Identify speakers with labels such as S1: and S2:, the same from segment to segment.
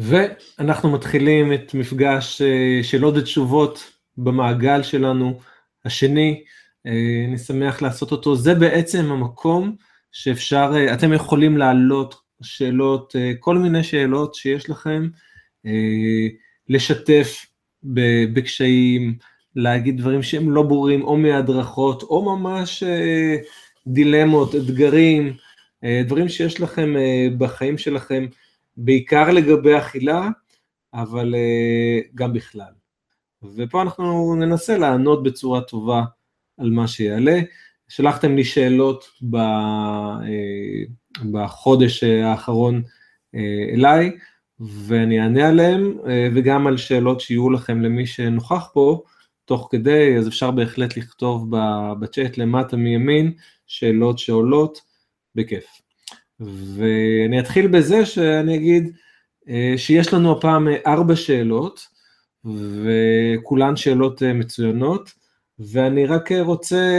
S1: ואנחנו מתחילים את מפגש אה, שאלות ותשובות במעגל שלנו, השני, אה, אני שמח לעשות אותו, זה בעצם המקום שאפשר, אה, אתם יכולים להעלות שאלות, כל מיני שאלות שיש לכם, לשתף בקשיים, להגיד דברים שהם לא ברורים, או מהדרכות, או ממש דילמות, אתגרים, דברים שיש לכם בחיים שלכם, בעיקר לגבי אכילה, אבל uh, גם בכלל. ופה אנחנו ננסה לענות בצורה טובה על מה שיעלה. שלחתם לי שאלות ב, uh, בחודש האחרון uh, אליי, ואני אענה עליהן, וגם על שאלות שיהיו לכם למי שנוכח פה תוך כדי, אז אפשר בהחלט לכתוב בצ'אט למטה מימין שאלות שעולות, בכיף. ואני אתחיל בזה שאני אגיד אה, שיש לנו הפעם אה, ארבע שאלות, וכולן שאלות אה, מצוינות, ואני רק רוצה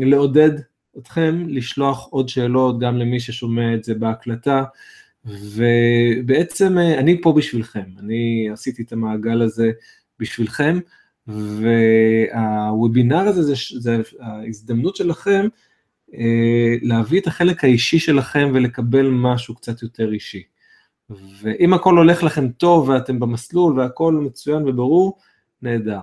S1: לעודד אתכם לשלוח עוד שאלות גם למי ששומע את זה בהקלטה, ובעצם אני פה בשבילכם, אני עשיתי את המעגל הזה בשבילכם, והוובינר הזה זה, זה ההזדמנות שלכם להביא את החלק האישי שלכם ולקבל משהו קצת יותר אישי. ואם הכל הולך לכם טוב ואתם במסלול והכל מצוין וברור, נהדר.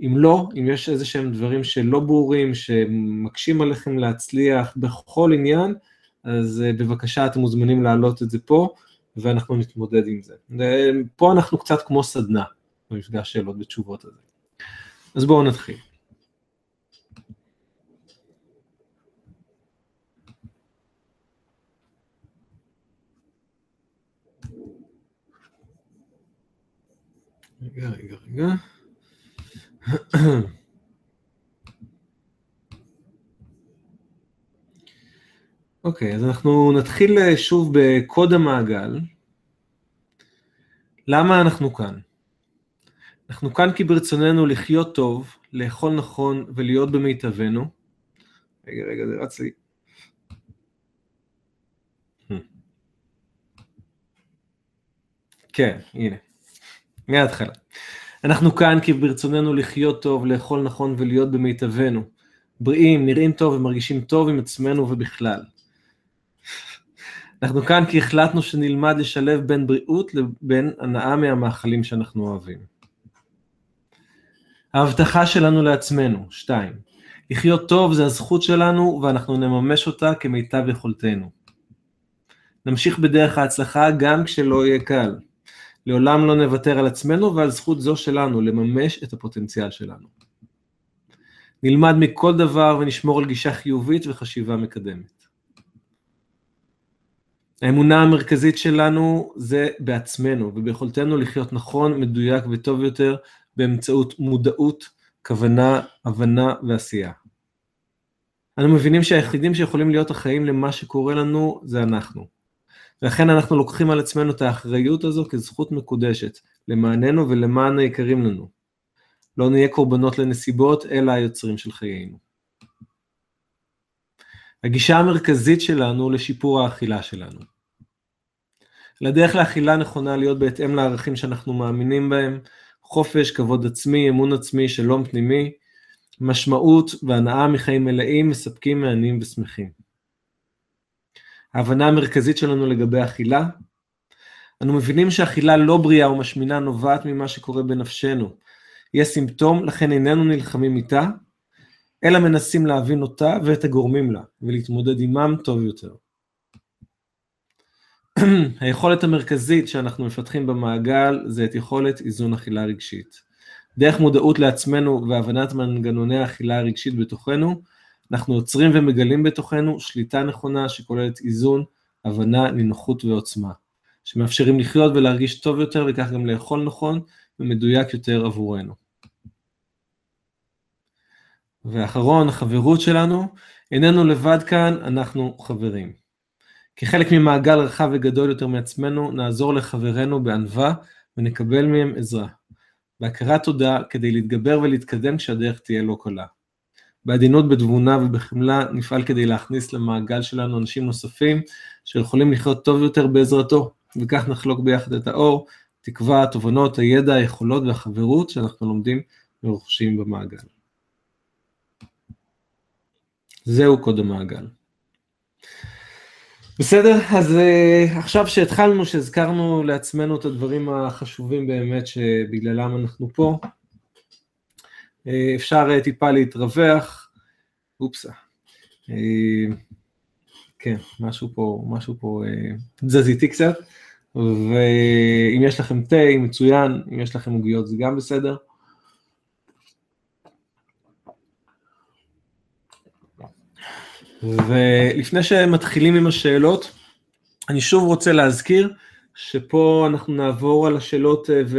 S1: אם לא, אם יש איזה שהם דברים שלא ברורים, שמקשים עליכם להצליח בכל עניין, אז אה, בבקשה אתם מוזמנים להעלות את זה פה, ואנחנו נתמודד עם זה. פה אנחנו קצת כמו סדנה, במפגש שאלות ותשובות הזה. אז בואו נתחיל. רגע, רגע, רגע. אוקיי, אז אנחנו נתחיל אה, שוב בקוד המעגל. למה אנחנו כאן? אנחנו כאן כי ברצוננו לחיות טוב, לאכול נכון ולהיות במיטבנו. רגע, רגע, זה רץ לי. כן, הנה. מההתחלה. אנחנו כאן כי ברצוננו לחיות טוב, לאכול נכון ולהיות במיטבנו. בריאים, נראים טוב ומרגישים טוב עם עצמנו ובכלל. אנחנו כאן כי החלטנו שנלמד לשלב בין בריאות לבין הנאה מהמאכלים שאנחנו אוהבים. ההבטחה שלנו לעצמנו, שתיים, לחיות טוב זה הזכות שלנו ואנחנו נממש אותה כמיטב יכולתנו. נמשיך בדרך ההצלחה גם כשלא יהיה קל. לעולם לא נוותר על עצמנו ועל זכות זו שלנו לממש את הפוטנציאל שלנו. נלמד מכל דבר ונשמור על גישה חיובית וחשיבה מקדמת. האמונה המרכזית שלנו זה בעצמנו וביכולתנו לחיות נכון, מדויק וטוב יותר באמצעות מודעות, כוונה, הבנה ועשייה. אנו מבינים שהיחידים שיכולים להיות אחראים למה שקורה לנו זה אנחנו. ולכן אנחנו לוקחים על עצמנו את האחריות הזו כזכות מקודשת, למעננו ולמען היקרים לנו. לא נהיה קורבנות לנסיבות, אלא היוצרים של חיינו. הגישה המרכזית שלנו לשיפור האכילה שלנו. לדרך לאכילה נכונה להיות בהתאם לערכים שאנחנו מאמינים בהם, חופש, כבוד עצמי, אמון עצמי, שלום פנימי, משמעות והנאה מחיים מלאים, מספקים, מהנים ושמחים. ההבנה המרכזית שלנו לגבי אכילה. אנו מבינים שאכילה לא בריאה ומשמינה נובעת ממה שקורה בנפשנו. היא הסימפטום, לכן איננו נלחמים איתה, אלא מנסים להבין אותה ואת הגורמים לה, ולהתמודד עמם טוב יותר. היכולת המרכזית שאנחנו מפתחים במעגל זה את יכולת איזון אכילה רגשית. דרך מודעות לעצמנו והבנת מנגנוני האכילה הרגשית בתוכנו, אנחנו יוצרים ומגלים בתוכנו שליטה נכונה שכוללת איזון, הבנה, נינוחות ועוצמה, שמאפשרים לחיות ולהרגיש טוב יותר וכך גם לאכול נכון ומדויק יותר עבורנו. ואחרון, החברות שלנו, איננו לבד כאן, אנחנו חברים. כחלק ממעגל רחב וגדול יותר מעצמנו, נעזור לחברינו בענווה ונקבל מהם עזרה. בהכרת תודה כדי להתגבר ולהתקדם כשהדרך תהיה לא קלה. בעדינות, בתבונה ובחמלה נפעל כדי להכניס למעגל שלנו אנשים נוספים שיכולים לחיות טוב יותר בעזרתו. וכך נחלוק ביחד את האור, תקווה, התובנות, הידע, היכולות והחברות שאנחנו לומדים ורוכשים במעגל. זהו קוד המעגל. בסדר, אז uh, עכשיו שהתחלנו, שהזכרנו לעצמנו את הדברים החשובים באמת שבגללם אנחנו פה, אפשר uh, טיפה להתרווח, אופסה, uh, כן, משהו פה, משהו פה זז איתי קצת, ואם יש לכם תה, מצוין, אם יש לכם עוגיות זה גם בסדר. ולפני שמתחילים עם השאלות, אני שוב רוצה להזכיר שפה אנחנו נעבור על השאלות אה, ו...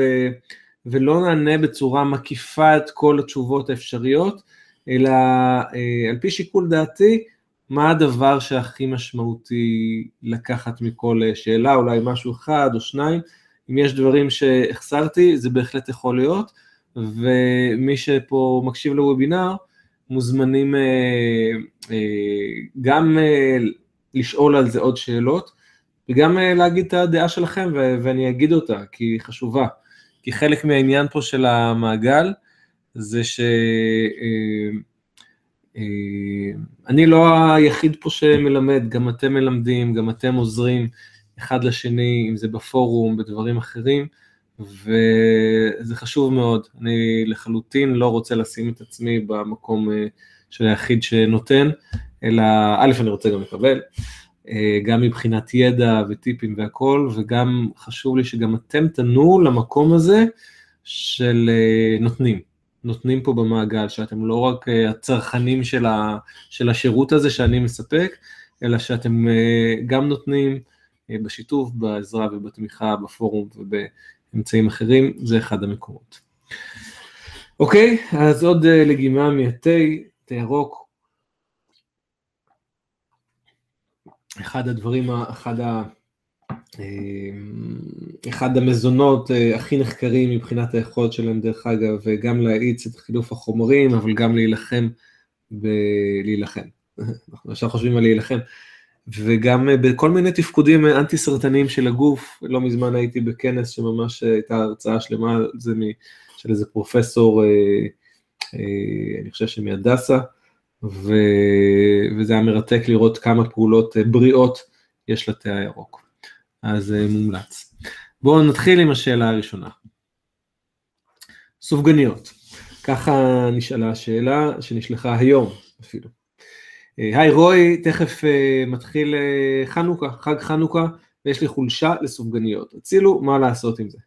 S1: ולא נענה בצורה מקיפה את כל התשובות האפשריות, אלא אה, על פי שיקול דעתי, מה הדבר שהכי משמעותי לקחת מכל אה, שאלה, אולי משהו אחד או שניים, אם יש דברים שהחסרתי, זה בהחלט יכול להיות, ומי שפה מקשיב לוובינר, מוזמנים אה, אה, גם אה, לשאול על זה עוד שאלות, וגם להגיד את הדעה שלכם, ואני אגיד אותה, כי היא חשובה. כי חלק מהעניין פה של המעגל, זה שאני לא היחיד פה שמלמד, גם אתם מלמדים, גם אתם עוזרים אחד לשני, אם זה בפורום, בדברים אחרים. וזה חשוב מאוד, אני לחלוטין לא רוצה לשים את עצמי במקום אה, של היחיד שנותן, אלא א', אני רוצה גם לקבל, אה, גם מבחינת ידע וטיפים והכל, וגם חשוב לי שגם אתם תנו למקום הזה של אה, נותנים, נותנים פה במעגל, שאתם לא רק הצרכנים של, ה, של השירות הזה שאני מספק, אלא שאתם גם נותנים בשיתוף, בעזרה ובתמיכה, בפורום וב... אמצעים אחרים, זה אחד המקומות. אוקיי, אז עוד אה, לגימה מהתה, תה ירוק. אחד הדברים, אחד, ה, אה, אחד המזונות אה, הכי נחקרים מבחינת היכולת שלהם דרך אגב, וגם להאיץ את חילוף החומרים, אבל גם להילחם ולהילחם. אנחנו עכשיו חושבים על להילחם. וגם אה, בכל מיני תפקודים אה, אנטי סרטניים של הגוף, לא מזמן הייתי בכנס שממש אה, הייתה הרצאה שלמה זה של איזה פרופסור, אני חושב שמהדסה, ו... וזה היה מרתק לראות כמה פעולות בריאות יש לתה הירוק, אז מומלץ. בואו נתחיל עם השאלה הראשונה. סופגניות, ככה נשאלה השאלה שנשלחה היום אפילו. אה, היי רוי, תכף מתחיל חנוכה, חג חנוכה, ויש לי חולשה לסופגניות. הצילו, מה לעשות עם זה?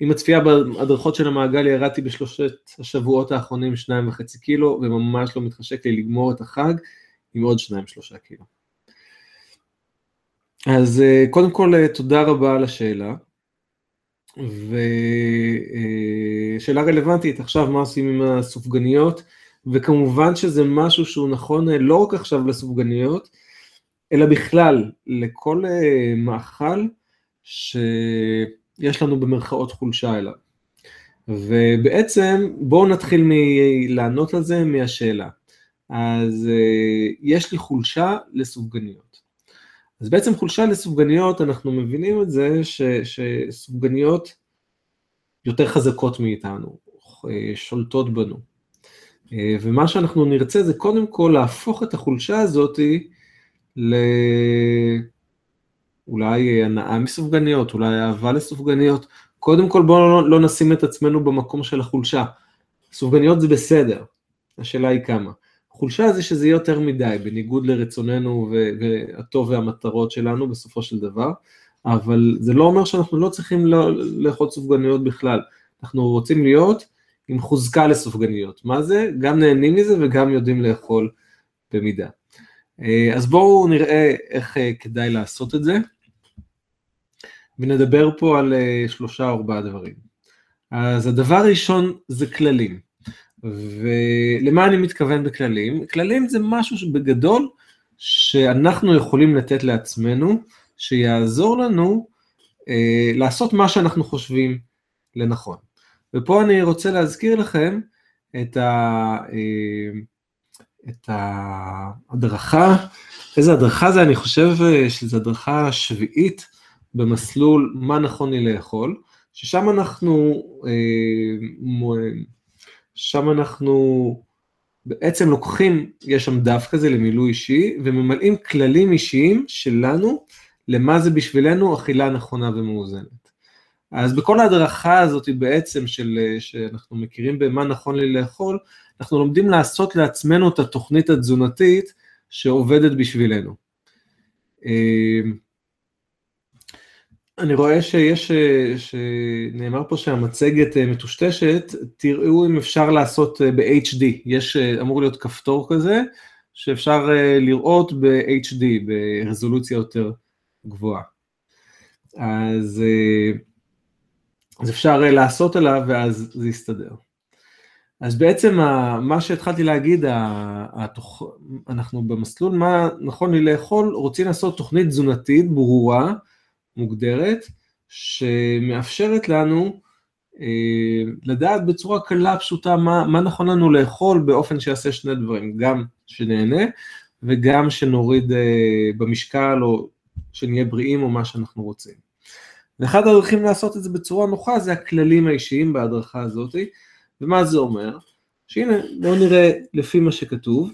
S1: עם הצפייה בהדרכות של המעגל ירדתי בשלושת השבועות האחרונים שניים וחצי קילו, וממש לא מתחשק לי לגמור את החג עם עוד שניים שלושה קילו. אז uh, קודם כל uh, תודה רבה על השאלה, ושאלה uh, רלוונטית, עכשיו מה עושים עם הסופגניות? וכמובן שזה משהו שהוא נכון אה, לא רק עכשיו לסופגניות, אלא בכלל לכל אה, מאכל שיש לנו במרכאות חולשה אליו. ובעצם בואו נתחיל מלענות על זה מהשאלה. אז אה, יש לי חולשה לסופגניות. אז בעצם חולשה לסופגניות, אנחנו מבינים את זה ש, שסופגניות יותר חזקות מאיתנו, שולטות בנו. אה, ומה שאנחנו נרצה זה קודם כל להפוך את החולשה הזאת לאולי הנאה מסופגניות, אולי אהבה לסופגניות. קודם כל בואו לא, לא נשים את עצמנו במקום של החולשה. סופגניות זה בסדר, השאלה היא כמה. חולשה זה שזה יהיה יותר מדי, בניגוד לרצוננו והטוב והמטרות שלנו בסופו של דבר, אבל זה לא אומר שאנחנו לא צריכים לא, לאכול סופגניות בכלל. אנחנו רוצים להיות עם חוזקה לסופגניות. מה זה? גם נהנים מזה וגם יודעים לאכול במידה. אה, אז בואו נראה איך אה, כדאי לעשות את זה, ונדבר פה על אה, שלושה או ארבעה דברים. אז הדבר הראשון זה כללים. ולמה אני מתכוון בכללים? כללים זה משהו שבגדול שאנחנו יכולים לתת לעצמנו, שיעזור לנו אה, לעשות מה שאנחנו חושבים לנכון. ופה אני רוצה להזכיר לכם את, ה, אה, את ההדרכה, איזה הדרכה זה, אני חושב שזו הדרכה שביעית במסלול מה נכון לי לאכול, ששם אנחנו, שם אנחנו בעצם לוקחים, יש שם דף כזה למילוי אישי, וממלאים כללים אישיים שלנו, למה זה בשבילנו אכילה נכונה ומאוזנת. אז בכל ההדרכה הזאת בעצם של, שאנחנו מכירים במה נכון לי לאכול, אנחנו לומדים לעשות לעצמנו את התוכנית התזונתית שעובדת בשבילנו. אני רואה שיש, שנאמר פה שהמצגת מטושטשת, תראו אם אפשר לעשות ב-HD, יש, אמור להיות כפתור כזה, שאפשר לראות ב-HD, ברזולוציה יותר גבוהה. אז, אז אפשר לעשות עליו ואז זה יסתדר. אז בעצם מה שהתחלתי להגיד, אנחנו במסלול מה נכון לי לאכול, רוצים לעשות תוכנית תזונתית ברורה, מוגדרת, שמאפשרת לנו אה, לדעת בצורה קלה, פשוטה, מה, מה נכון לנו לאכול באופן שיעשה שני דברים, גם שנהנה וגם שנוריד אה, במשקל או שנהיה בריאים או מה שאנחנו רוצים. ואחד הדרכים לעשות את זה בצורה נוחה זה הכללים האישיים בהדרכה הזאת, ומה זה אומר? שהנה, בואו נראה לפי מה שכתוב.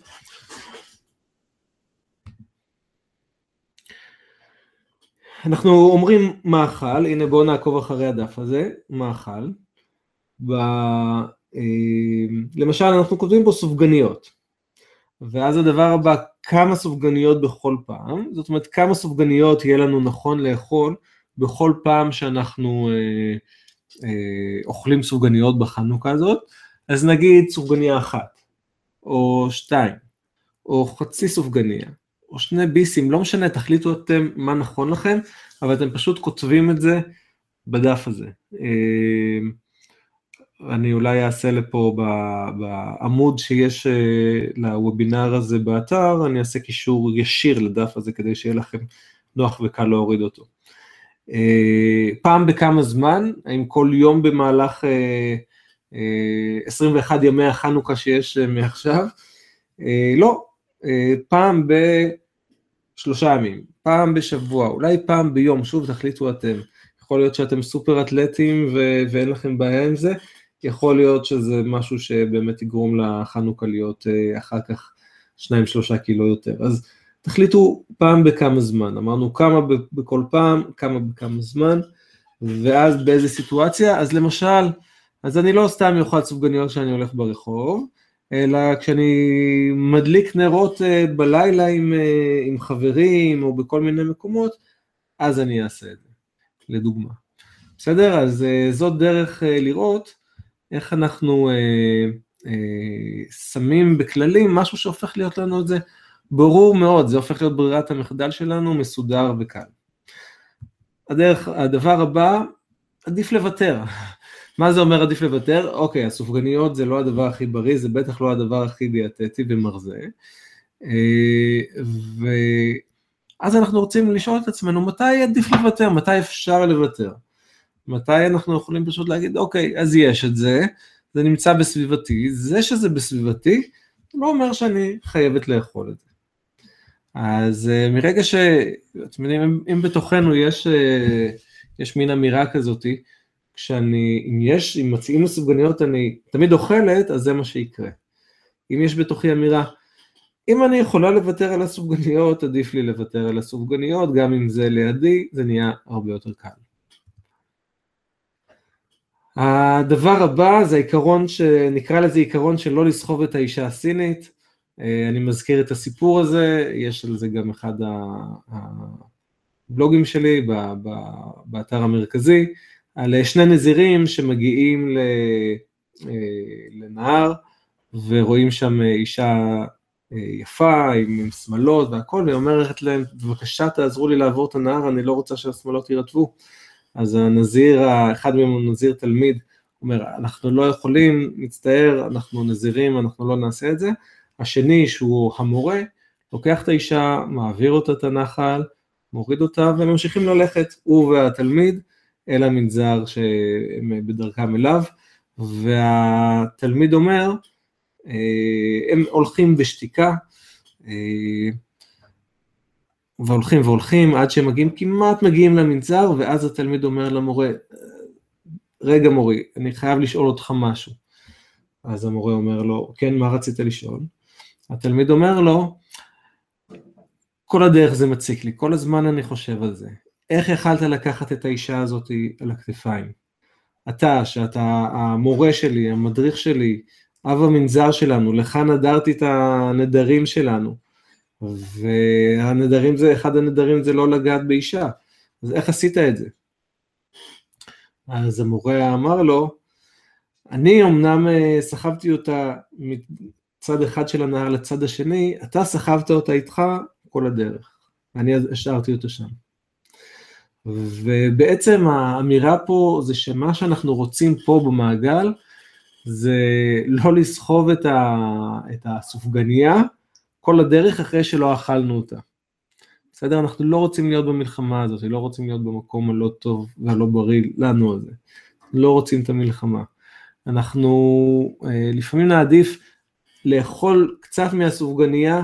S1: אנחנו אומרים מאכל, הנה בואו נעקוב אחרי הדף הזה, מאכל. ב, אה, למשל אנחנו כותבים פה סופגניות, ואז הדבר הבא, כמה סופגניות בכל פעם, זאת אומרת כמה סופגניות יהיה לנו נכון לאכול בכל פעם שאנחנו אה, אה, אוכלים סופגניות בחנוכה הזאת, אז נגיד סופגניה אחת, או שתיים, או חצי סופגניה, או שני ביסים, לא משנה, תחליטו אתם מה נכון לכם, אבל אתם פשוט כותבים את זה בדף הזה. אה, אני אולי אעשה לפה בעמוד שיש אה, לוובינר הזה באתר, אני אעשה קישור ישיר לדף הזה כדי שיהיה לכם נוח וקל להוריד אותו. אה, פעם בכמה זמן, האם כל יום במהלך 21 ימי החנוכה שיש מעכשיו? לא, פעם בשלושה ימים, פעם בשבוע, אולי פעם ביום, שוב תחליטו אתם. יכול להיות שאתם סופר אתלטים ו- ואין לכם בעיה עם זה, יכול להיות שזה משהו שבאמת יגרום לחנוכה להיות אה, אחר כך שניים שלושה קילו יותר. אז תחליטו פעם בכמה זמן, אמרנו כמה בכל פעם, כמה בכמה זמן, ואז באיזה סיטואציה, אז למשל, אז אני לא סתם אוכל סופגניות כשאני הולך ברחוב, אלא כשאני מדליק נרות אה, בלילה עם, אה, עם חברים או בכל מיני מקומות, אז אני אעשה את זה, לדוגמה. בסדר? אז זאת דרך לראות איך אנחנו אה, אה, שמים בכללים משהו שהופך להיות לנו את זה ברור מאוד, זה הופך להיות ברירת המחדל שלנו, מסודר וקל. הדרך, הדבר הבא, עדיף לוותר. מה זה אומר עדיף לוותר? אוקיי, הסופגניות זה לא הדבר הכי בריא, זה בטח לא הדבר הכי דיאטטי ומרזה. אה, ואז אנחנו רוצים לשאול את עצמנו, מתי עדיף לוותר? מתי אפשר לוותר? מתי אנחנו יכולים פשוט להגיד, אוקיי, אז יש את זה, זה נמצא בסביבתי, זה שזה בסביבתי, לא אומר שאני חייבת לאכול את זה. אז uh, מרגע ש... אתם יודעים, אם, בתוכנו יש, uh, יש מין אמירה כזאתי, כשאני, אם יש, אם מציעים לסופגניות אני תמיד אוכלת, אז זה מה שיקרה. אם יש בתוכי אמירה, אם אני יכולה לוותר על הסופגניות, עדיף לי לוותר על הסופגניות, גם אם זה לידי, זה נהיה הרבה יותר קל. הדבר הבא זה העיקרון שנקרא לזה עיקרון של לא לסחוב את האישה הסינית, אה, אני מזכיר את הסיפור הזה, יש על זה גם אחד הבלוגים שלי באתר המרכזי, על שני נזירים שמגיעים אה, לנהר ורואים שם אישה אה, יפה עם שמלות והכל, והיא אומרת להם, בבקשה תעזרו לי לעבור את הנהר, אני לא רוצה שהשמלות יירטבו. אז הנזיר, אחד מהם הוא נזיר תלמיד, אומר, אנחנו לא יכולים, מצטער, אנחנו נזירים, אנחנו לא נעשה את זה. השני, שהוא המורה, לוקח את האישה, מעביר אותה את הנחל, מוריד אותה, והם ממשיכים ללכת, הוא והתלמיד, אל המנזר שהם בדרכם אליו, והתלמיד אומר, אה, הם הולכים בשתיקה, אה, והולכים והולכים עד שהם מגיעים, כמעט מגיעים למנזר, ואז התלמיד אומר למורה, רגע מורי, אני חייב לשאול אותך משהו. אז המורה אומר לו, כן, מה רצית לשאול? התלמיד אומר לו, כל הדרך זה מציק לי, כל הזמן אני חושב על זה. איך יכלת לקחת את האישה הזאת על הכתפיים? אתה, שאתה המורה שלי, המדריך שלי, אב המנזר שלנו, לך נדרתי את הנדרים שלנו, והנדרים זה, אחד הנדרים זה לא לגעת באישה, אז איך עשית את זה? אז המורה אמר לו, אני אמנם אה, סחבתי אותה מצד אחד של הנהר לצד השני, אתה סחבת אותה איתך כל הדרך, ואני השארתי אותה שם. ובעצם האמירה פה זה שמה שאנחנו רוצים פה במעגל, זה לא לסחוב את, ה, את הסופגניה כל הדרך אחרי שלא אכלנו אותה. בסדר? אנחנו לא רוצים להיות במלחמה הזאת, לא רוצים להיות במקום הלא טוב והלא בריא לנו הזה. לא רוצים את המלחמה. אנחנו אה, לפעמים נעדיף לאכול קצת מהסופגניה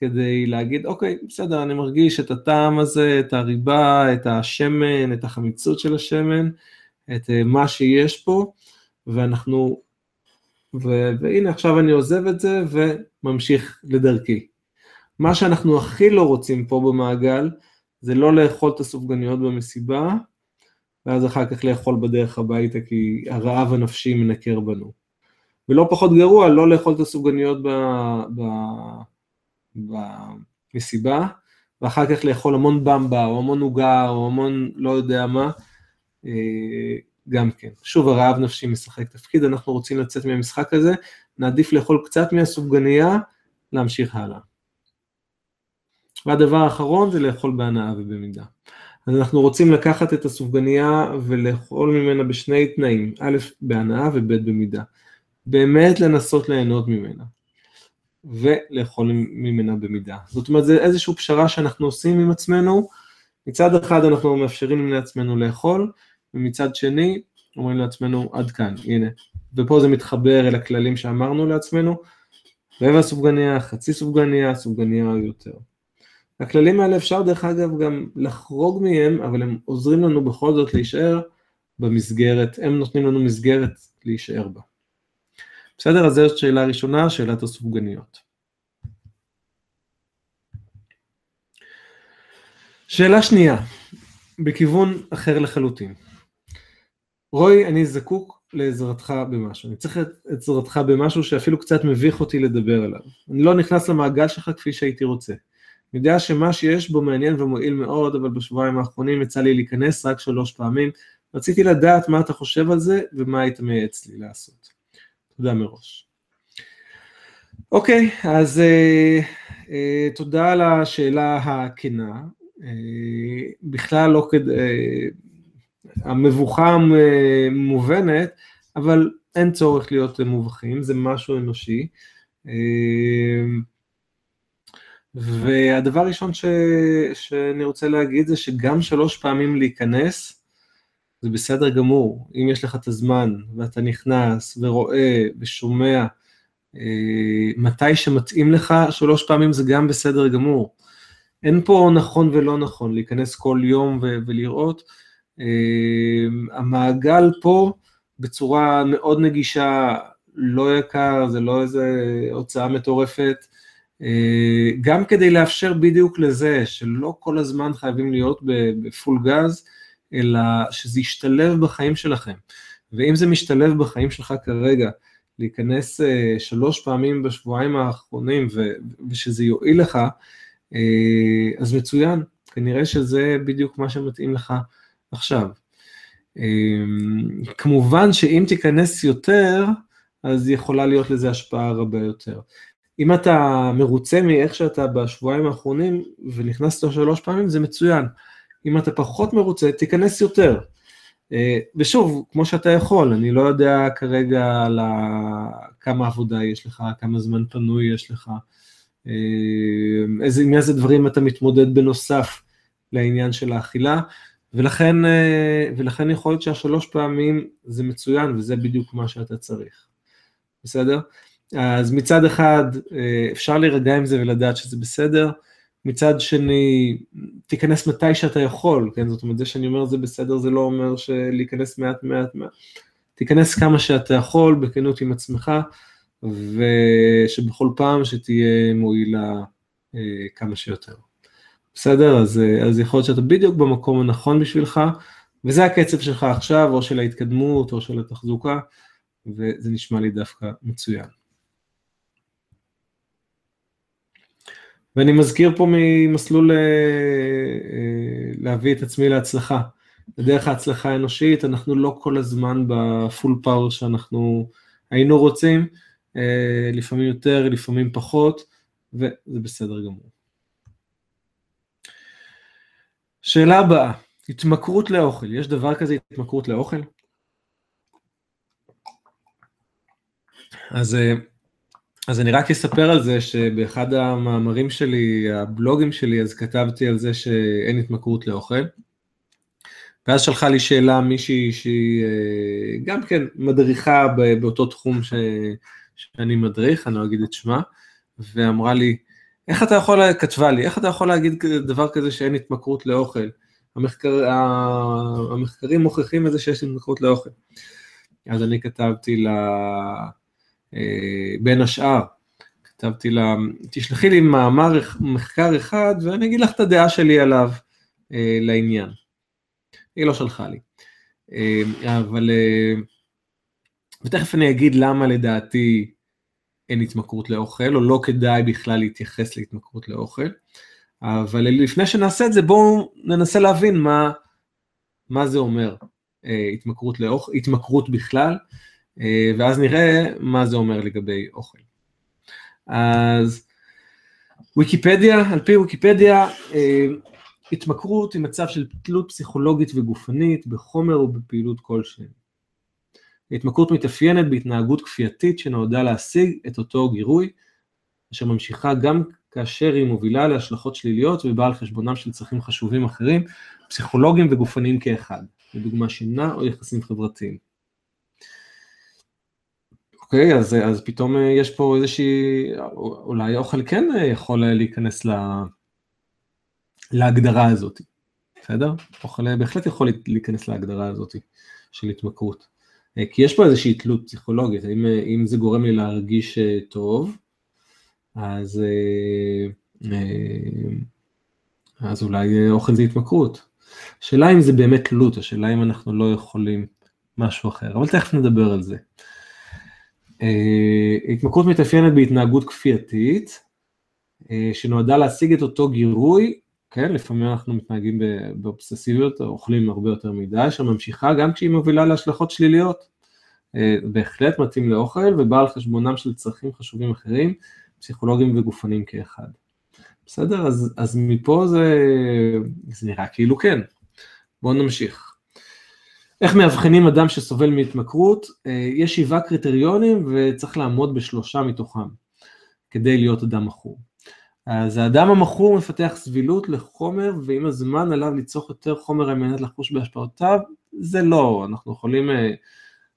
S1: כדי להגיד, אוקיי, בסדר, אני מרגיש את הטעם הזה, את הריבה, את השמן, את החמיצות של השמן, את אה, מה שיש פה, ואנחנו, ו, והנה עכשיו אני עוזב את זה וממשיך לדרכי. מה שאנחנו הכי לא רוצים פה במעגל, זה לא לאכול את הסופגניות במסיבה, ואז אחר כך לאכול בדרך הביתה כי הרעב הנפשי מנקר בנו. ולא פחות גרוע, לא לאכול את הסופגניות ב, ב, במסיבה, ואחר כך לאכול המון במבה, או המון עוגה, או המון לא יודע מה, אה, גם כן. שוב, הרעב נפשי משחק תפקיד, אנחנו רוצים לצאת מהמשחק הזה, נעדיף לאכול קצת מהסופגניה, להמשיך הלאה. והדבר האחרון זה לאכול בהנאה ובמידה. אז אנחנו רוצים לקחת את הסופגניה ולאכול ממנה בשני תנאים, א', בהנאה וב', במידה. באמת לנסות ליהנות ממנה. ולאכול ממנה במידה. זאת אומרת, זה איזושהי פשרה שאנחנו עושים עם עצמנו, מצד אחד אנחנו מאפשרים לעצמנו לאכול, ומצד שני אומרים לעצמנו עד כאן, הנה. ופה זה מתחבר אל הכללים שאמרנו לעצמנו, רבע סופגניה, חצי סופגניה, סופגניה או יותר. הכללים האלה אפשר דרך אגב גם לחרוג מהם, אבל הם עוזרים לנו בכל זאת להישאר במסגרת, הם נותנים לנו מסגרת להישאר בה. בסדר? אז זאת שאלה ראשונה, שאלת הסופגניות. שאלה שנייה, בכיוון אחר לחלוטין. רוי, אני זקוק לעזרתך במשהו, אני צריך את עזרתך במשהו שאפילו קצת מביך אותי לדבר עליו. אני לא נכנס למעגל שלך כפי שהייתי רוצה. אני יודע שמה שיש בו מעניין ומועיל מאוד, אבל בשבועיים האחרונים יצא לי להיכנס רק שלוש פעמים. רציתי לדעת מה אתה חושב על זה ומה היית מייעץ לי לעשות. תודה מראש. אוקיי, אז אה, אה, תודה על השאלה הכנה. אה, בכלל לא כדי, אה, המבוכה מובנת, אבל אין צורך להיות מובכים, זה משהו אנושי. אה, והדבר הראשון ש, שאני רוצה להגיד זה שגם שלוש פעמים להיכנס, זה בסדר גמור, אם יש לך את הזמן ואתה נכנס ורואה ושומע אה, מתי שמתאים לך, שלוש פעמים זה גם בסדר גמור. אין פה נכון ולא נכון, להיכנס כל יום ו- ולראות. אה, המעגל פה בצורה מאוד נגישה, לא יקר, זה לא איזה הוצאה מטורפת, אה, גם כדי לאפשר בדיוק לזה, שלא כל הזמן חייבים להיות בפול גז, אלא שזה ישתלב בחיים שלכם. ואם זה משתלב בחיים שלך כרגע, להיכנס אה, שלוש פעמים בשבועיים האחרונים ושזה יועיל לך, אה, אז מצוין, כנראה שזה בדיוק מה שמתאים לך עכשיו. כמובן שאם תיכנס יותר, אז יכולה להיות לזה השפעה רבה יותר. אם אתה מרוצה מאיך שאתה בשבועיים האחרונים ונכנסת שלוש פעמים, זה מצוין. אם אתה פחות מרוצה, תיכנס יותר. אה, ושוב, כמו שאתה יכול, אני לא יודע כרגע על כמה עבודה יש לך, כמה זמן פנוי יש לך, אה, איזה, עם איזה דברים אתה מתמודד בנוסף לעניין של האכילה, ולכן, אה, ולכן יכול להיות שהשלוש פעמים זה מצוין וזה בדיוק מה שאתה צריך, בסדר? אז מצד אחד אפשר להירגע עם זה ולדעת שזה בסדר, מצד שני, תיכנס מתי שאתה יכול, כן, זאת אומרת, זה שאני אומר זה בסדר, זה לא אומר שלהיכנס מעט מעט מעט, תיכנס כמה שאתה יכול, בכנות עם עצמך, ושבכל פעם שתהיה מועילה אה, כמה שיותר. בסדר? אז, אה, אז יכול להיות שאתה בדיוק במקום הנכון בשבילך, וזה הקצב שלך עכשיו, או של ההתקדמות, או של התחזוקה, וזה נשמע לי דווקא מצוין. ואני מזכיר פה ממסלול אה, אה, להביא את עצמי להצלחה. בדרך ההצלחה האנושית, אנחנו לא כל הזמן בפול פאוור שאנחנו היינו רוצים, אה, לפעמים יותר, לפעמים פחות, וזה בסדר גמור. שאלה הבאה, התמכרות לאוכל, יש דבר כזה התמכרות לאוכל? אז אז אני רק אספר על זה שבאחד המאמרים שלי, הבלוגים שלי, אז כתבתי על זה שאין התמכרות לאוכל. ואז שלחה לי שאלה מישהי שהיא אה, גם כן מדריכה באותו תחום ש, שאני מדריך, אני לא אגיד את שמה, ואמרה לי, איך אתה יכול, כתבה לי, איך אתה יכול להגיד דבר כזה שאין התמכרות לאוכל? המחקר, המחקרים מוכיחים את זה שיש התמכרות לאוכל. אז אני כתבתי לה, בין השאר, כתבתי לה, תשלחי לי מאמר, מחקר אחד ואני אגיד לך את הדעה שלי עליו אה, לעניין. היא לא שלחה לי. אה, אבל, ותכף אני אגיד למה לדעתי אין התמכרות לאוכל, או לא כדאי בכלל להתייחס להתמכרות לאוכל. אבל לפני שנעשה את זה, בואו ננסה להבין מה, מה זה אומר התמכרות, לאוכל, התמכרות בכלל, אה, ואז נראה מה זה אומר לגבי אוכל. אז ויקיפדיה, על פי ויקיפדיה, אה, התמכרות היא מצב של תלות פסיכולוגית וגופנית בחומר ובפעילות כלשהי. התמכרות מתאפיינת בהתנהגות כפייתית שנועדה להשיג את אותו גירוי, אשר ממשיכה גם כאשר היא מובילה להשלכות שליליות ובאה על חשבונם של צרכים חשובים אחרים, פסיכולוגיים וגופניים כאחד, לדוגמה שינה או יחסים חברתיים. אוקיי, אז, אז פתאום אה, יש פה איזושהי, אולי אוכל כן אה, יכול אה, להיכנס לה, להגדרה הזאת, בסדר? אוכל בהחלט יכול להיכנס להגדרה הזאת של התמכרות. כי יש פה איזושהי תלות פסיכולוגית, אם, אם זה גורם לי להרגיש טוב, אז, אז אולי אוכל זה התמכרות. השאלה אם זה באמת תלות, השאלה אם אנחנו לא יכולים משהו אחר, אבל תכף נדבר על זה. אה, התמכרות מתאפיינת בהתנהגות כפייתית, אה, שנועדה להשיג את אותו גירוי, כן, לפעמים אנחנו מתנהגים באובססיביות, אוכלים הרבה יותר מדי, שממשיכה גם כשהיא מובילה להשלכות שליליות. אה, בהחלט מתאים לאוכל ובא על חשבונם של צרכים חשובים אחרים, פסיכולוגיים וגופניים כאחד. בסדר? אז, אז מפה זה, זה נראה כאילו כן. בואו נמשיך. איך מאבחנים אדם שסובל מהתמכרות? אה, יש שבעה קריטריונים וצריך לעמוד בשלושה מתוכם כדי להיות אדם מכור. אז האדם המכור מפתח סבילות לחומר ועם הזמן עליו לצרוך יותר חומר על מנת לחוש בהשפעותיו, זה לא, אנחנו יכולים אה,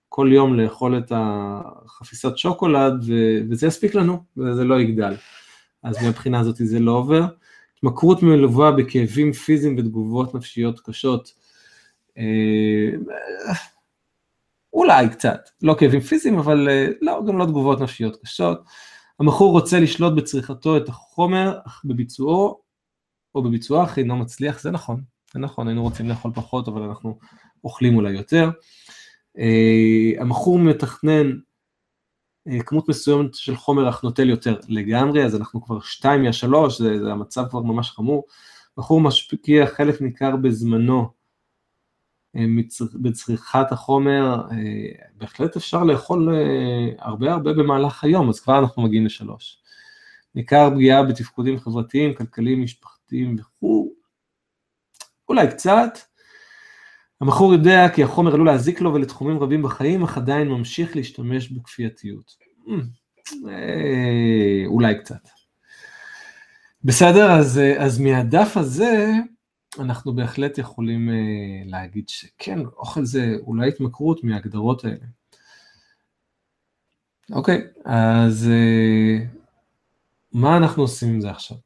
S1: כל יום לאכול את החפיסת שוקולד וזה יספיק לנו וזה לא יגדל. אז מהבחינה הזאת זה לא עובר. התמכרות מלווה בכאבים פיזיים ותגובות נפשיות קשות. אה, אולי קצת, לא כאבים פיזיים, אבל אה, לא, גם לא תגובות נפשיות קשות. המכור רוצה לשלוט בצריכתו את החומר, אך בביצועו, או בביצועו אך אינו מצליח, זה נכון, זה נכון, היינו רוצים לאכול פחות, אבל אנחנו אוכלים אולי יותר. אה, המכור מתכנן כמות מסוימת של חומר אך נוטל יותר לגמרי, אז אנחנו כבר שתיים מהשלוש, זה, זה המצב כבר ממש חמור. מכור משקיע חלק ניכר בזמנו בצריכת החומר, אה, בהחלט אפשר לאכול אה, הרבה הרבה במהלך היום, אז כבר אנחנו מגיעים לשלוש. ניכר פגיעה בתפקודים חברתיים, כלכליים, משפחתיים וכו', אולי קצת. המכור יודע כי החומר עלול להזיק לו ולתחומים רבים בחיים, אך עדיין ממשיך להשתמש בכפייתיות. אולי קצת. בסדר, אז, אז מהדף הזה, אנחנו בהחלט יכולים uh, להגיד שכן, אוכל זה אולי התמכרות מההגדרות האלה. אוקיי, אז uh, מה אנחנו עושים עם זה עכשיו?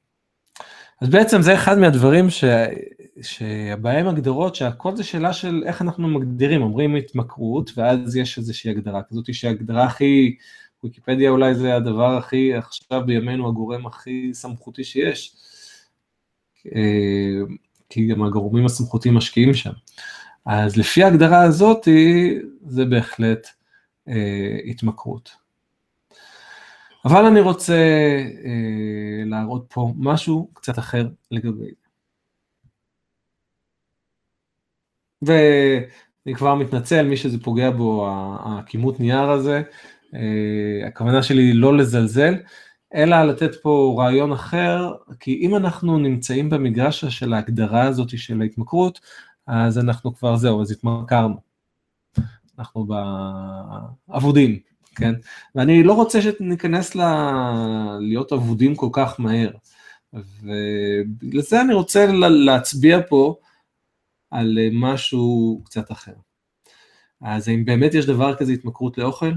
S1: אז בעצם זה אחד מהדברים ש... שהבעיה עם הגדרות, שהכל זה שאלה של איך אנחנו מגדירים, אומרים התמכרות, ואז יש איזושהי הגדרה כזאת שהגדרה הכי, ויקיפדיה אולי זה הדבר הכי, עכשיו בימינו הגורם הכי סמכותי שיש, אה, כי גם הגורמים הסמכותיים משקיעים שם. אז לפי ההגדרה הזאת, זה בהחלט אה, התמכרות. אבל אני רוצה אה, להראות פה משהו קצת אחר לגבי זה. ואני כבר מתנצל, מי שזה פוגע בו, הכימות נייר הזה, אה, הכוונה שלי היא לא לזלזל, אלא לתת פה רעיון אחר, כי אם אנחנו נמצאים במגרש של ההגדרה הזאת של ההתמכרות, אז אנחנו כבר זהו, אז התמכרנו. אנחנו באבודים, כן? ואני לא רוצה שניכנס ל... להיות אבודים כל כך מהר. ובגלל זה אני רוצה להצביע פה על משהו קצת אחר. אז האם באמת יש דבר כזה התמכרות לאוכל?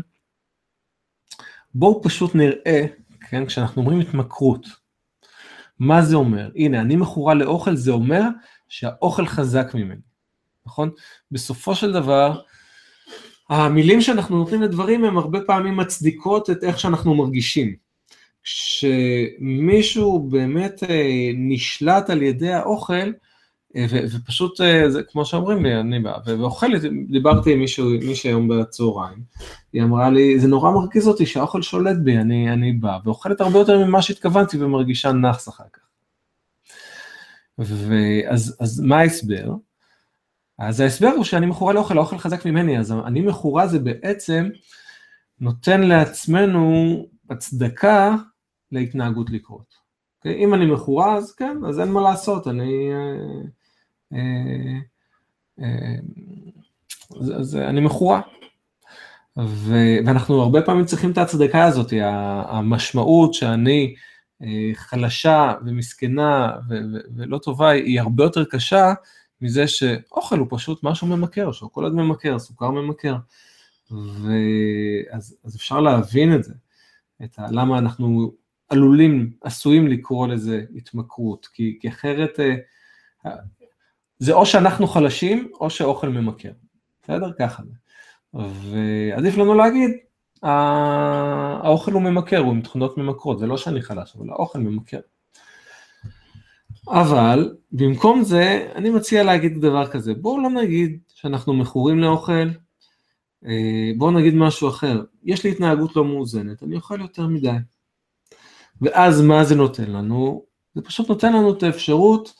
S1: בואו פשוט נראה, כן, כשאנחנו אומרים התמכרות, מה זה אומר? הנה, אני מכורה לאוכל, זה אומר שהאוכל חזק ממני, נכון? בסופו של דבר, המילים שאנחנו נותנים לדברים הם הרבה פעמים מצדיקות את איך שאנחנו מרגישים. כשמישהו באמת אה, נשלט על ידי האוכל, ופשוט, אה, זה, כמו שאומרים לי, אני בא ואוכל, דיברתי עם מישהו, מישהו היום בצהריים, היא אמרה לי, זה נורא מרגיז אותי שהאוכל שולט בי, אני, אני בא, ואוכלת הרבה יותר ממה שהתכוונתי ומרגישה נאחס אחר כך. ואז אז מה ההסבר? אז ההסבר הוא שאני מכורה לאוכל, האוכל חזק ממני, אז אני מכורה זה בעצם נותן לעצמנו הצדקה להתנהגות לקרות. Okay? אוקיי? אם אני מכורה, אז כן, אז אין מה לעשות, אני... אה, אה, אה, אז אני מכורה. ואנחנו הרבה פעמים צריכים את ההצדקה הזאת, המשמעות שאני חלשה ומסכנה ולא טובה היא הרבה יותר קשה מזה שאוכל הוא פשוט משהו ממכר, שוקולד ממכר, סוכר ממכר. ואז אז אפשר להבין את זה, את ה, למה אנחנו עלולים, עשויים לקרוא לזה התמכרות, כי, כי אחרת אה, זה או שאנחנו חלשים או שאוכל ממכר, בסדר? ככה זה. ועדיף לנו להגיד, האוכל הוא ממכר, הוא עם תכונות ממכרות, זה לא שאני חלש, אבל האוכל ממכר. אבל במקום זה, אני מציע להגיד דבר כזה, בואו לא נגיד שאנחנו מכורים לאוכל, אה, בואו נגיד משהו אחר, יש לי התנהגות לא מאוזנת, אני אוכל יותר מדי. ואז מה זה נותן לנו? זה פשוט נותן לנו את האפשרות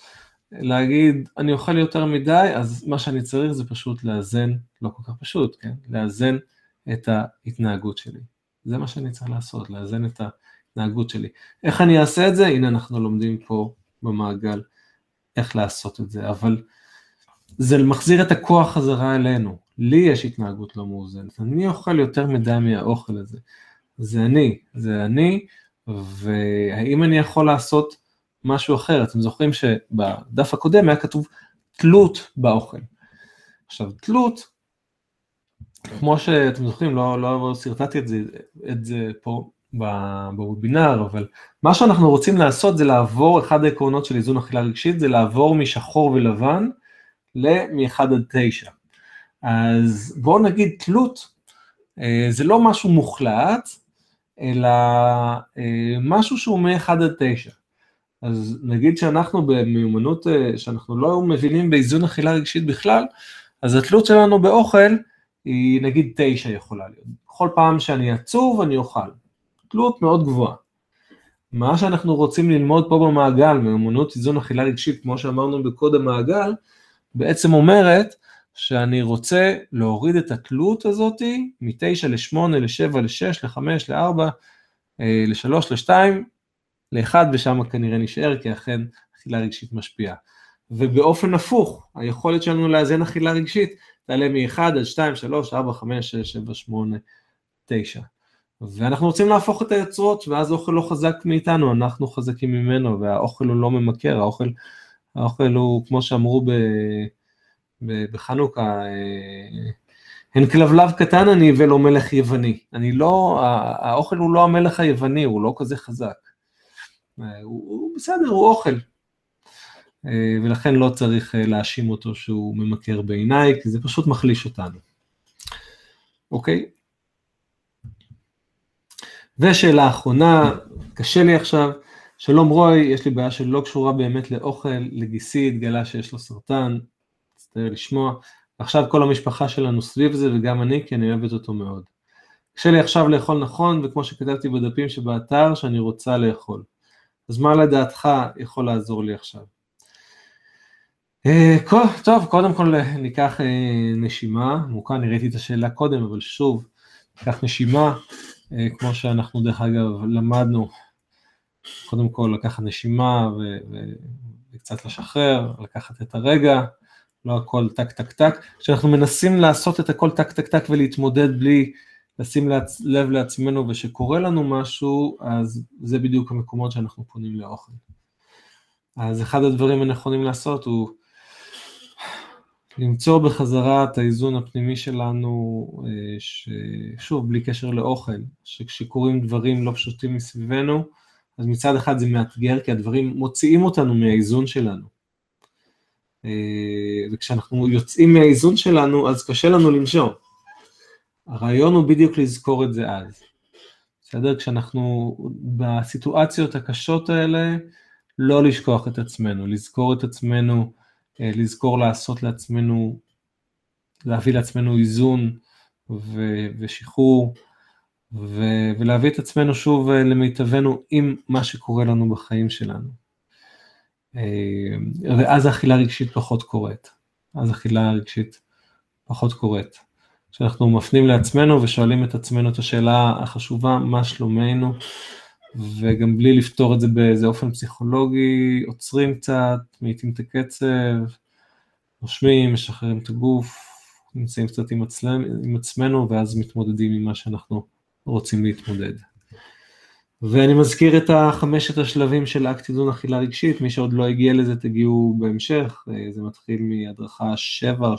S1: להגיד, אני אוכל יותר מדי, אז מה שאני צריך זה פשוט לאזן, לא כל כך פשוט, כן? לאזן את ההתנהגות שלי. זה מה שאני צריך לעשות, לאזן את ההתנהגות שלי. איך אני אעשה את זה? הנה אנחנו לומדים פה במעגל איך לעשות את זה, אבל זה מחזיר את הכוח חזרה אלינו. לי יש התנהגות לא מאוזנת, אני אוכל יותר מדי מהאוכל הזה. זה אני, זה אני, והאם אני יכול לעשות משהו אחר? אתם זוכרים שבדף הקודם היה כתוב תלות באוכל. עכשיו, תלות, כמו שאתם זוכרים, לא, לא שרטטתי את את זה פה בוובינר, אבל מה שאנחנו רוצים לעשות זה לעבור, אחד העקרונות של איזון אכילה רגשית זה לעבור משחור ולבן מ-1 עד 9. אז בואו נגיד תלות, אה, זה לא משהו מוחלט, אלא אה, משהו שהוא מ-1 עד 9. אז נגיד שאנחנו במיומנות, אה, שאנחנו לא מבינים באיזון אכילה רגשית בכלל, אז התלות שלנו באוכל היא נגיד 9 יכולה להיות. בכל פעם שאני עצוב אני אוכל. תלות מאוד גבוהה. מה שאנחנו רוצים ללמוד פה במעגל, מיומנות איזון אכילה רגשית, כמו שאמרנו בקוד המעגל, בעצם אומרת שאני רוצה להוריד את התלות הזאתי מ-9 ל-8, ל-7, ל-6, ל-5, ל-4, ל-3, ל-2, ל-1 ושם כנראה נשאר, כי אכן אכילה רגשית משפיעה. ובאופן הפוך, היכולת שלנו לאזן אכילה רגשית תעלה מ-1 עד 2, 3, 4, 5, 6, 7, 8, 9. ואנחנו רוצים להפוך את היוצרות, ואז האוכל לא חזק מאיתנו, אנחנו חזקים ממנו, והאוכל הוא לא ממכר, האוכל, האוכל הוא, כמו שאמרו ב... בחנוכה, אה, הן כלבלב קטן אני ולא מלך יווני. אני לא, האוכל הוא לא המלך היווני, הוא לא כזה חזק. אה, הוא, הוא בסדר, הוא אוכל, ולכן לא צריך להאשים אותו שהוא ממכר בעיניי, כי זה פשוט מחליש אותנו. אוקיי? ושאלה אחרונה, קשה לי עכשיו, שלום רוי, יש לי בעיה שלא קשורה באמת לאוכל, לגיסי התגלה שיש לו סרטן, מצטער לשמוע, עכשיו כל המשפחה שלנו סביב זה וגם אני, כי אני אוהבת אותו מאוד. קשה לי עכשיו לאכול נכון, וכמו שכתבתי בדפים שבאתר, שאני רוצה לאכול. אז מה לדעתך יכול לעזור לי עכשיו? אה, טוב, קודם כל ניקח אה, נשימה, עמוקה, אני ראיתי את השאלה קודם, אבל שוב, ניקח נשימה, אה, כמו שאנחנו דרך אגב למדנו, קודם כל לקחת נשימה וקצת לשחרר, לקחת את הרגע, לא הכל טק טק טק, כשאנחנו מנסים לעשות את הכל טק טק טק ולהתמודד בלי לשים. לב לעצמנו ושקורה לנו משהו, אז זה בדיוק המקומות שאנחנו פונים לאוכל. אז אחד הדברים הנכונים לעשות הוא למצוא בחזרה את האיזון הפנימי שלנו, אה, ששוב, בלי קשר לאוכל, שכשקורים דברים לא פשוטים מסביבנו, אז מצד אחד זה מאתגר, כי הדברים מוציאים אותנו מהאיזון שלנו. אה, וכשאנחנו יוצאים מהאיזון שלנו, אז קשה לנו לנשום. הרעיון הוא בדיוק לזכור את זה אז. בסדר? כשאנחנו בסיטואציות הקשות האלה, לא לשכוח את עצמנו, לזכור את עצמנו, אה, לזכור לעשות לעצמנו, להביא לעצמנו איזון ו- ושחרור, ו- ולהביא את עצמנו שוב אה, למיטבנו עם מה שקורה לנו בחיים שלנו. אה, ואז האכילה הרגשית פחות קורית, אז האכילה הרגשית פחות קורית. כשאנחנו מפנים לעצמנו ושואלים את עצמנו את השאלה החשובה, מה שלומנו, וגם בלי לפתור את זה באיזה אופן פסיכולוגי, עוצרים קצת, מאיטים את הקצב, נושמים, משחררים את הגוף, נמצאים קצת עם, עצמנו, עם עצמנו, ואז מתמודדים עם מה שאנחנו רוצים להתמודד. ואני מזכיר את החמשת השלבים של אקט איזון אכילה רגשית, מי שעוד לא הגיע לזה תגיעו בהמשך, זה מתחיל מהדרכה שבע, אני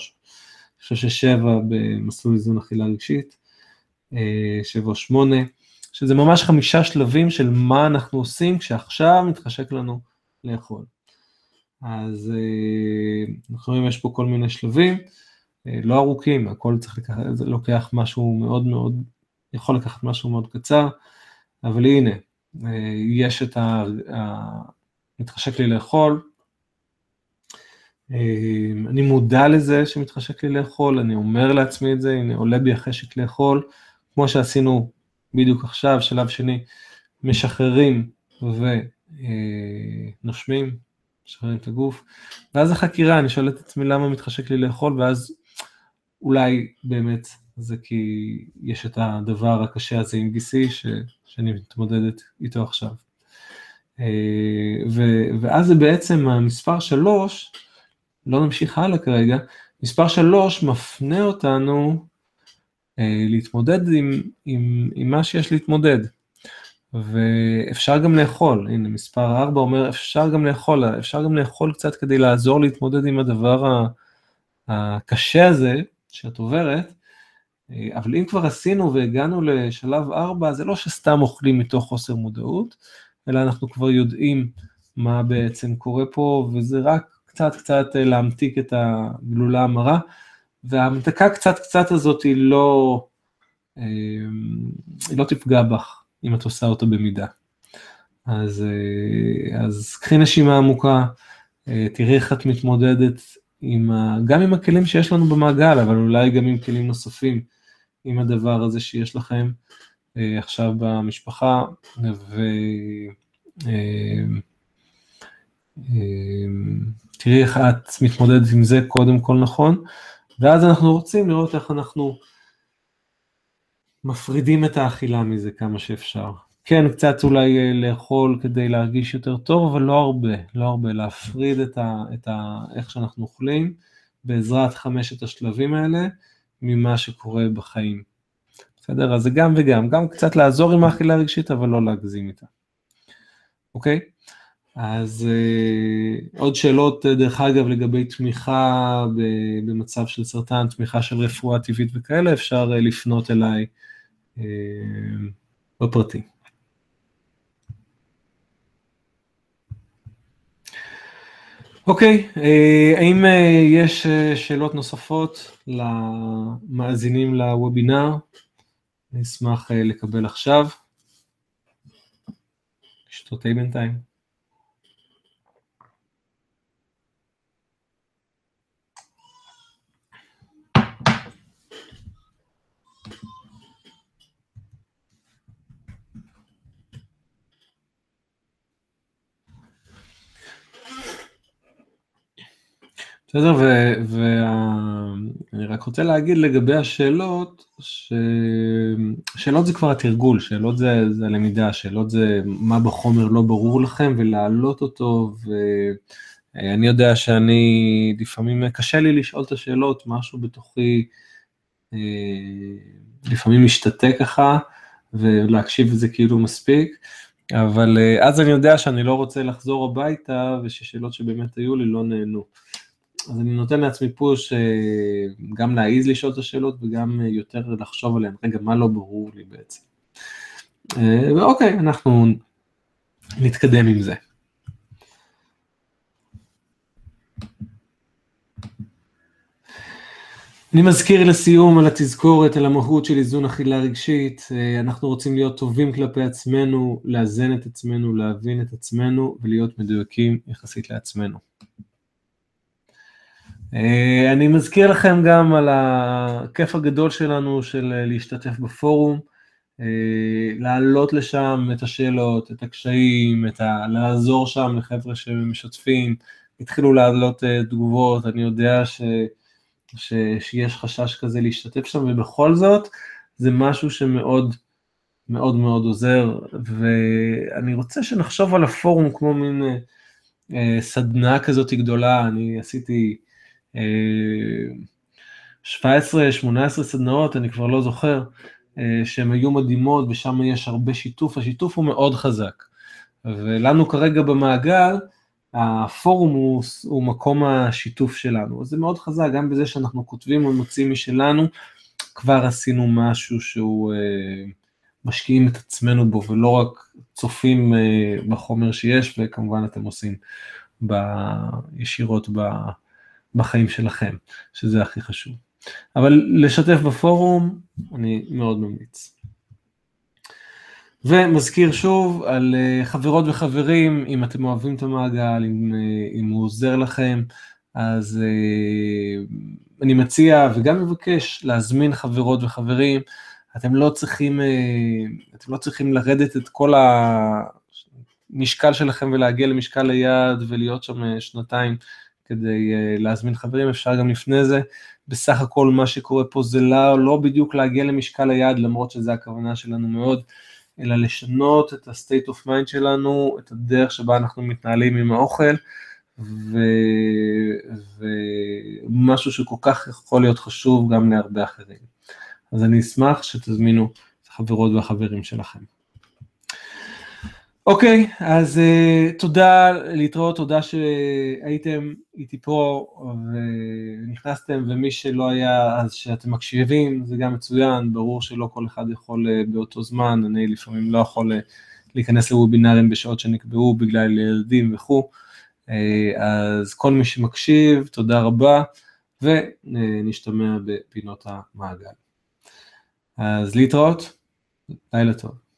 S1: חושב ששבע במסלול איזון אכילה רגשית, שבע או שמונה, שזה ממש חמישה שלבים של מה אנחנו עושים כשעכשיו מתחשק לנו לאכול. אז אנחנו רואים יש פה כל מיני שלבים, לא ארוכים, הכל צריך לקחת, זה לוקח משהו מאוד מאוד, יכול לקחת משהו מאוד קצר, אבל הנה, יש את ה... מתחשק לי לאכול, אני מודע לזה שמתחשק לי לאכול, אני אומר לעצמי את זה, הנה עולה בי החשק לאכול, כמו שעשינו בדיוק עכשיו, שלב שני, משחררים ונושמים, משחררים את הגוף, ואז החקירה, אני שואל את עצמי למה מתחשק לי לאכול, ואז אולי באמת זה כי יש את הדבר הקשה הזה עם גיסי, ש, שאני מתמודדת איתו עכשיו. ו, ואז זה בעצם המספר שלוש, לא נמשיך הלאה כרגע, מספר שלוש מפנה אותנו אה, להתמודד עם, עם, עם מה שיש להתמודד. ואפשר גם לאכול, הנה מספר 4 אומר אפשר גם לאכול, אפשר גם לאכול קצת כדי לעזור להתמודד עם הדבר הקשה הזה שאת עוברת, אה, אבל אם כבר עשינו והגענו לשלב 4, זה לא שסתם אוכלים מתוך חוסר מודעות, אלא אנחנו כבר יודעים מה בעצם קורה פה, וזה רק קצת קצת אה, להמתיק את הגלולה המרה. וההמתקה קצת קצת הזאת היא לא, אמ, היא לא תפגע בך אם את עושה אותה במידה. אז, אה, אז קחי נשימה עמוקה, אה, תראי איך את מתמודדת עם ה, גם עם הכלים שיש לנו במעגל, אבל אולי גם עם כלים נוספים, עם הדבר הזה שיש לכם עכשיו במשפחה, ותראי איך את מתמודדת עם זה קודם כל נכון. ואז אנחנו רוצים לראות איך אנחנו מפרידים את האכילה מזה כמה שאפשר. כן, קצת אולי אה, לאכול כדי להרגיש יותר טוב, אבל לא הרבה, לא הרבה, להפריד את, ה, את ה, איך שאנחנו אוכלים בעזרת חמשת השלבים האלה ממה שקורה בחיים. בסדר? אז זה גם וגם, גם קצת לעזור עם האכילה הרגשית, אבל לא להגזים איתה. אוקיי? אז uh, עוד שאלות, אה, דרך אגב, לגבי תמיכה במצב של סרטן, תמיכה של רפואה טבעית וכאלה, אפשר uh, לפנות אליי בפרטי. אוקיי, אה, האם אה, יש אה, שאלות נוספות למאזינים לוובינר? אני אשמח לקבל עכשיו. שתות בינתיים. בסדר, ואני רק רוצה להגיד לגבי השאלות, ששאלות זה כבר התרגול, שאלות זה, זה הלמידה, שאלות זה מה בחומר לא ברור לכם ולהעלות אותו, ואני יודע שאני, לפעמים קשה לי לשאול את השאלות, משהו בתוכי אה, לפעמים משתתק ככה, ולהקשיב לזה כאילו מספיק, אבל אה, אז אני יודע שאני לא רוצה לחזור הביתה, וששאלות שבאמת היו לי לא נהנו. אז אני נותן לעצמי פוש אה, גם להעיז לשאול את השאלות וגם יותר לחשוב עליהן, רגע, מה לא ברור לי בעצם. אה, ואוקיי, אנחנו נתקדם עם זה. אני מזכיר לסיום על התזכורת, על המהות של איזון אכילה רגשית, אה, אנחנו רוצים להיות טובים כלפי עצמנו, לאזן את עצמנו, להבין את עצמנו ולהיות מדויקים יחסית לעצמנו. אה, אני מזכיר לכם גם על הכיף הגדול שלנו של אה, להשתתף בפורום, אה, להעלות לשם את השאלות, את הקשיים, את ה... לעזור שם לחבר'ה שמשתפים, התחילו להעלות תגובות, אני יודע ש... ש... שיש חשש כזה להשתתף שם, ובכל זאת זה משהו שמאוד מאוד מאוד עוזר, ואני רוצה שנחשוב על הפורום כמו מין סדנה כזאת גדולה, אני עשיתי 17-18 סדנאות, אני כבר לא זוכר, אה, שהן היו מדהימות ושם יש הרבה שיתוף, השיתוף הוא מאוד חזק. ולנו כרגע במעגל, הפורום הוא, הוא מקום השיתוף שלנו, אז זה מאוד חזק, גם בזה שאנחנו כותבים ומוצאים משלנו, כבר עשינו משהו שהוא אה, משקיעים את עצמנו בו ולא רק צופים אה, בחומר שיש, וכמובן אתם עושים ישירות בחיים שלכם, שזה הכי חשוב. אבל לשתף בפורום, אני מאוד ממליץ. ומזכיר שוב על אה, חברות וחברים, אם אתם אוהבים את המעגל, אם, אה, אם הוא עוזר לכם, אז אה, אני מציע וגם מבקש להזמין חברות וחברים, אתם לא צריכים, אתם לא צריכים לרדת את כל המשקל שלכם ולהגיע למשקל היעד ולהיות שם שנתיים כדי uh, להזמין חברים, אפשר גם לפני זה. בסך הכל מה שקורה פה זה לא, לא בדיוק להגיע למשקל היעד, למרות שזו הכוונה שלנו מאוד, אלא לשנות את ה-state of mind שלנו, את הדרך שבה אנחנו מתנהלים עם האוכל, ו... ומשהו שכל כך יכול להיות חשוב גם להרבה אחרים. אז אני אשמח שתזמינו את החברות והחברים שלכם. אוקיי, okay, אז uh, תודה, להתראות, תודה שהייתם איתי פה ונכנסתם, ומי שלא היה, אז שאתם מקשיבים, זה גם מצוין, ברור שלא כל אחד יכול uh, באותו זמן, אני לפעמים לא יכול uh, להיכנס לוובינרים בשעות שנקבעו בגלל ילדים וכו', uh, אז כל מי שמקשיב, תודה רבה, ונשתמע בפינות המעגל. אז להתראות, לילה טוב.